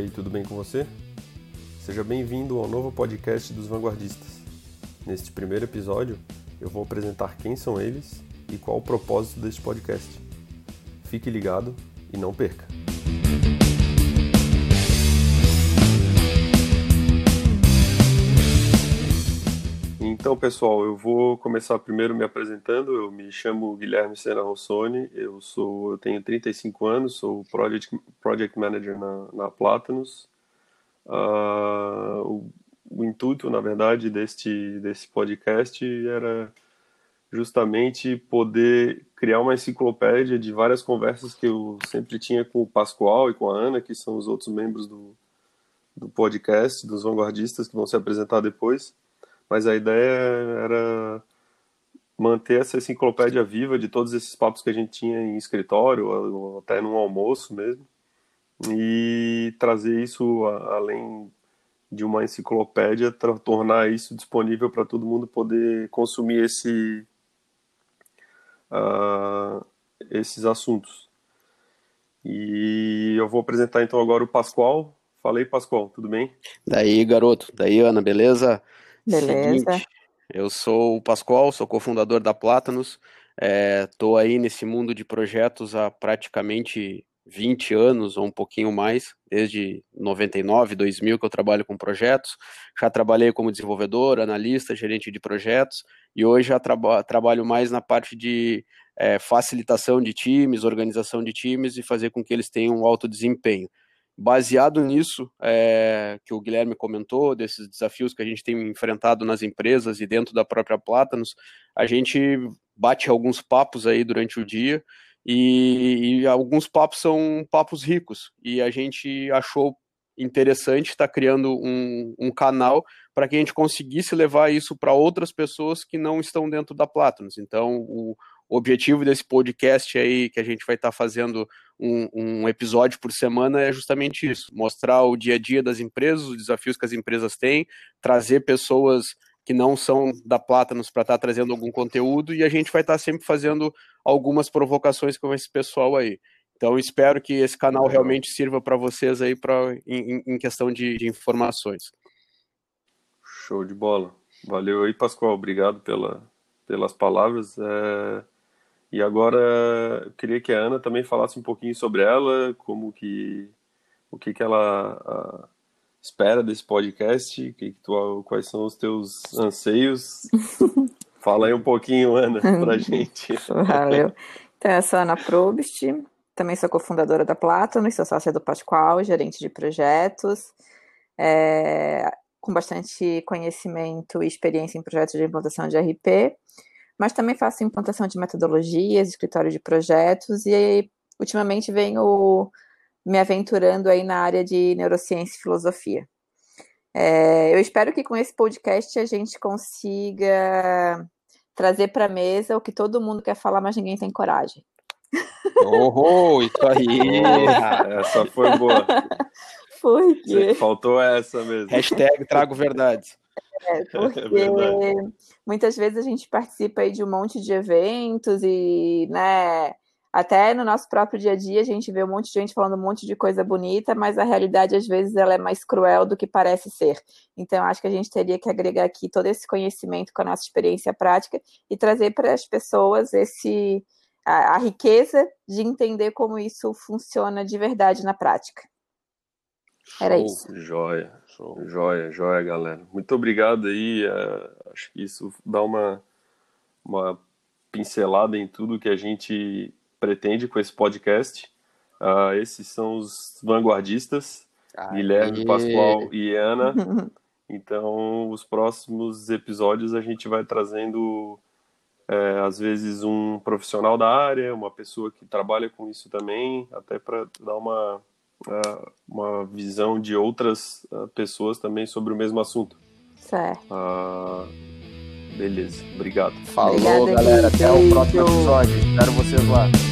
aí, tudo bem com você? Seja bem-vindo ao novo podcast dos Vanguardistas. Neste primeiro episódio, eu vou apresentar quem são eles e qual o propósito deste podcast. Fique ligado e não perca! Então, pessoal, eu vou começar primeiro me apresentando. Eu me chamo Guilherme Sena Rossoni, eu sou, eu tenho 35 anos, sou Project, project Manager na, na Platanus. Uh, o, o, intuito, na verdade, deste, desse podcast era justamente poder criar uma enciclopédia de várias conversas que eu sempre tinha com o Pascoal e com a Ana, que são os outros membros do, do podcast, dos vanguardistas que vão se apresentar depois mas a ideia era manter essa enciclopédia viva de todos esses papos que a gente tinha em escritório, até num almoço mesmo, e trazer isso além de uma enciclopédia, tornar isso disponível para todo mundo poder consumir esse, uh, esses assuntos. E eu vou apresentar então agora o Pascoal. Falei, Pascoal, tudo bem? Daí, garoto. Daí, Ana, beleza? Beleza. Seguinte, eu sou o Pascoal, sou cofundador da Plátanos. Estou é, aí nesse mundo de projetos há praticamente 20 anos ou um pouquinho mais, desde 99, 2000 que eu trabalho com projetos. Já trabalhei como desenvolvedor, analista, gerente de projetos e hoje já traba trabalho mais na parte de é, facilitação de times, organização de times e fazer com que eles tenham um alto desempenho. Baseado nisso, é, que o Guilherme comentou, desses desafios que a gente tem enfrentado nas empresas e dentro da própria Plátanos, a gente bate alguns papos aí durante o dia e, e alguns papos são papos ricos e a gente achou interessante estar tá criando um, um canal para que a gente conseguisse levar isso para outras pessoas que não estão dentro da Plátanos. Então, o, o objetivo desse podcast aí, que a gente vai estar tá fazendo um, um, episódio por semana, é justamente isso: mostrar o dia a dia das empresas, os desafios que as empresas têm, trazer pessoas que não são da Plátanos para estar tá trazendo algum conteúdo e a gente vai estar tá sempre fazendo algumas provocações com esse pessoal aí. Então, espero que esse canal realmente sirva para vocês aí pra, em, em questão de, de informações. Show de bola. Valeu aí, Pascoal. Obrigado pela, pelas palavras. É... E agora eu queria que a Ana também falasse um pouquinho sobre ela, como que o que que ela espera desse podcast, que, que tu, quais são os teus anseios. Fala aí um pouquinho, Ana, pra gente. Valeu. Então, eu sou a Ana Probst, também sou cofundadora da Plátano e sou sócia do Pascoal, gerente de projetos, é, com bastante conhecimento e experiência em projetos de implantação de RP mas também faço implantação de metodologias, escritório de projetos e ultimamente venho me aventurando aí na área de neurociência e filosofia. É, eu espero que com esse podcast a gente consiga trazer para a mesa o que todo mundo quer falar, mas ninguém tem coragem. Oh, isso aí! essa foi boa. Foi que... Faltou essa mesmo. Hashtag trago verdades. É, porque é muitas vezes a gente participa aí de um monte de eventos e, né, até no nosso próprio dia a dia a gente vê um monte de gente falando um monte de coisa bonita, mas a realidade às vezes ela é mais cruel do que parece ser. Então acho que a gente teria que agregar aqui todo esse conhecimento com a nossa experiência prática e trazer para as pessoas esse a, a riqueza de entender como isso funciona de verdade na prática. Era Show, isso. Joia. Show. Joia, joia, galera. Muito obrigado aí. Uh, acho que isso dá uma, uma pincelada em tudo que a gente pretende com esse podcast. Uh, esses são os vanguardistas, Aê. Guilherme, Pascoal e Ana. Então, os próximos episódios a gente vai trazendo, é, às vezes, um profissional da área, uma pessoa que trabalha com isso também, até para dar uma uh, uma visão de outras uh, pessoas também sobre o mesmo assunto. Certo. Uh, beleza, obrigado. Falou, Obrigada, galera. Até o próximo episódio. Espero vocês lá.